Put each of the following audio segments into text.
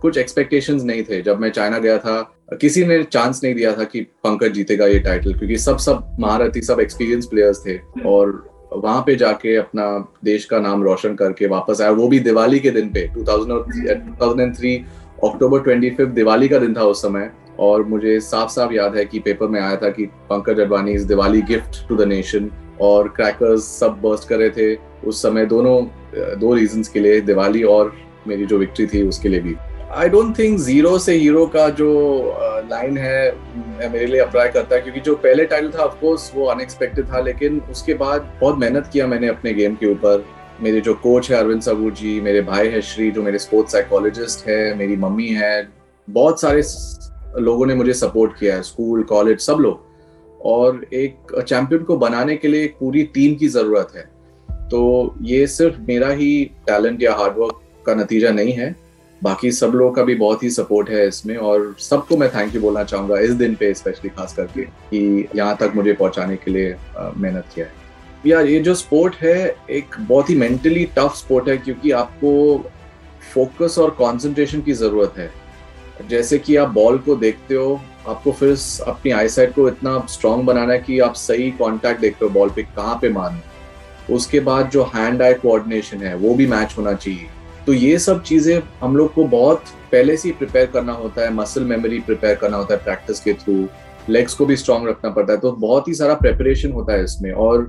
कुछ एक्सपेक्टेशंस नहीं थे। जब मैं चाइना गया था, किसी ने चांस नहीं दिया था कि पंकज जीतेगा ये टाइटल क्योंकि सब सब महारथी, सब एक्सपीरियंस प्लेयर्स थे। और वहाँ पे जाके अपना देश का नाम रोशन करके वापस आया। वो भी दिवाली के दिन पे 2003 अक्टूबर ट्वेंटी दिवाली का दिन था उस समय। और मुझे साफ़ साफ़ याद है कि पेपर में आया था कि Pankaj Advani is Diwali gift to the nation और क्रैकर्स सब बर्स्ट कर रहे थे। उस समय दोनों, दो रीजन के लिए, दिवाली और मेरी जो विक्ट्री थी, उसके लिए भी। आई डोंट थिंक ज़ीरो से हीरो का जो लाइन uh, है मेरे लिए अप्लाई करता है क्योंकि जो पहले टाइटल था ऑफकोर्स वो अनएक्सपेक्टेड था लेकिन उसके बाद बहुत मेहनत किया मैंने अपने गेम के ऊपर। मेरे जो कोच है अरविंद सबूर जी मेरे भाई है श्री जो मेरे स्पोर्ट्स साइकोलॉजिस्ट है मेरी मम्मी है बहुत सारे लोगों ने मुझे सपोर्ट किया है स्कूल कॉलेज सब लोग। और एक चैंपियन को बनाने के लिए एक पूरी टीम की ज़रूरत है। तो ये सिर्फ़ मेरा ही टैलेंट या हार्डवर्क का नतीजा नहीं है। बाकी सब लोगों का भी बहुत ही सपोर्ट है इसमें और सबको मैं थैंक यू बोलना चाहूँगा इस दिन पे स्पेशली खास करके कि यहाँ तक मुझे पहुँचाने के लिए मेहनत किया है। यार, ये जो स्पोर्ट है, एक बहुत ही मेंटली टफ स्पोर्ट है क्योंकि आपको फोकस और कंसंट्रेशन की ज़रूरत है। जैसे कि आप बॉल को देखते हो, आपको फिर अपनी आईसाइट को इतना स्ट्रांग बनाना है कि आप सही कांटेक्ट देखते हो बॉल पे, कहाँ पे मारना उसके बाद जो हैंड आई कोऑर्डिनेशन है, वो भी मैच होना चाहिए। तो ये सब चीज़ें हम लोग को बहुत पहले से ही प्रिपेयर करना होता है मसल मेमोरी प्रिपेयर करना होता है प्रैक्टिस के थ्रू लेग्स को भी स्ट्रांग रखना पड़ता है तो बहुत ही सारा प्रेपरेशन होता है इसमें। और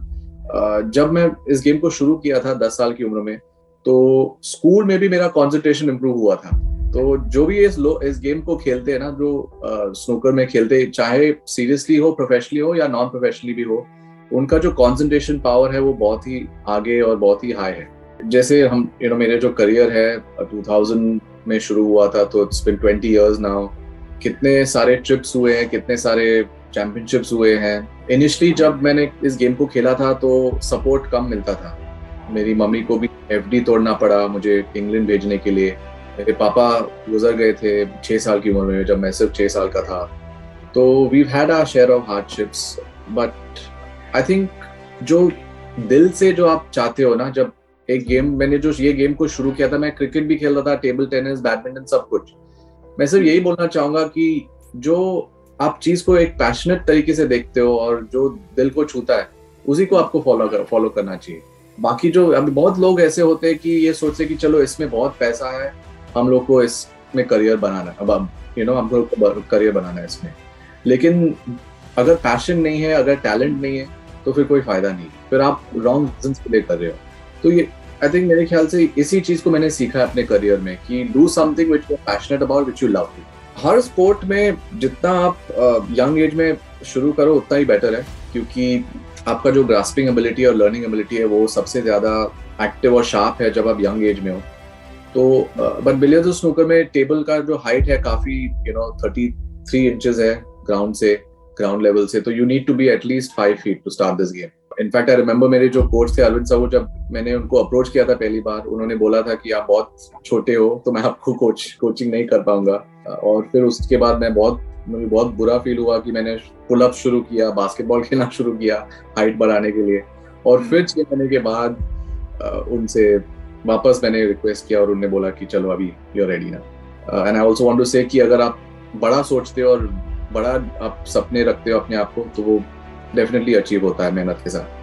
जब मैं इस गेम को शुरू किया था दस साल की उम्र में तो स्कूल में भी मेरा कॉन्सेंट्रेशन इम्प्रूव हुआ था। तो जो भी इस लो, इस गेम को खेलते हैं ना, जो स्नूकर में खेलते, चाहे सीरियसली हो प्रोफेशनली हो या नॉन प्रोफेशनली भी हो, उनका जो कॉन्सेंट्रेशन पावर है वो बहुत ही आगे और बहुत ही हाई है। जैसे हम यू नो मेरे जो करियर है 2000 में शुरू हुआ था तो इट्स बिन 20 इयर्स नाउ कितने सारे ट्रिप्स हुए हैं, कितने सारे चैंपियनशिप्स हुए हैं. इनिशियली जब मैंने इस गेम को खेला था तो सपोर्ट कम मिलता था. मेरी मम्मी को भी एफडी तोड़ना पड़ा मुझे इंग्लैंड भेजने के लिए. मेरे पापा गुजर गए थे छः साल की उम्र में, जब मैं सिर्फ़ छः साल का था. तो we had our share of hardships but I think जो दिल से जो आप चाहते हो ना, जब एक गेम मैंने जो ये गेम को शुरू किया था, मैं क्रिकेट भी खेल रहा था टेबल टेनिस बैडमिंटन सब कुछ। मैं सिर्फ़ यही बोलना चाहूँगा कि जो आप चीज़ को एक पैशनेट तरीके से देखते हो और जो दिल को छूता है, उसी को आपको फॉलो कर फॉलो करना चाहिए। बाकी जो अभी बहुत लोग ऐसे होते हैं कि ये सोचते कि चलो, इसमें बहुत पैसा है, हम लोग को इसमें करियर बनाना है। अब यू नो हम लोग को करियर बनाना है इसमें। लेकिन अगर पैशन नहीं है, अगर टैलेंट नहीं है तो फिर कोई फ़ायदा नहीं। फिर आप रॉन्ग रीजन के लिए कर रहे हो। तो ये आई थिंक मेरे ख्याल से इसी चीज़ को मैंने सीखा है अपने करियर में कि do something which you passionate about which you love her sport में जितना आप यंग एज में शुरू करो, उतना ही बेटर है, क्योंकि आपका जो ग्रास्पिंग एबिलिटी और लर्निंग एबिलिटी है, वो सबसे ज़्यादा एक्टिव और शार्प है जब आप यंग एज में हो. तो बट बिलियर्स स्नूकर में टेबल का जो हाइट है काफ़ी you know thirty three inches है ग्राउंड से ग्राउंड लेवल से तो you need to be at least five feet to start this game in fact I remember मेरे जो कोच थे अरविंद साहू जब मैंने उनको अप्रोच किया था पहली बार, उन्होंने बोला था कि आप बहुत छोटे हो तो मैं आपको कोच कोचिंग नहीं कर पाऊँगा। और फिर उसके बाद मैं बहुत, मुझे बहुत बुरा फील हुआ कि मैंने पुल अप शुरू किया बास्केटबॉल खेलना शुरू किया हाइट बढ़ाने के लिए। और फिर छह महीने के बाद उनसे वापस मैंने रिक्वेस्ट किया और उन्होंने बोला कि चलो अभी यू रेडी ना and I also want to say कि अगर आप बड़ा सोचते हो और बड़ा आप सपने रखते हो अपने आप को तो वो डेफिनेटली अचीव होता है मेहनत के साथ।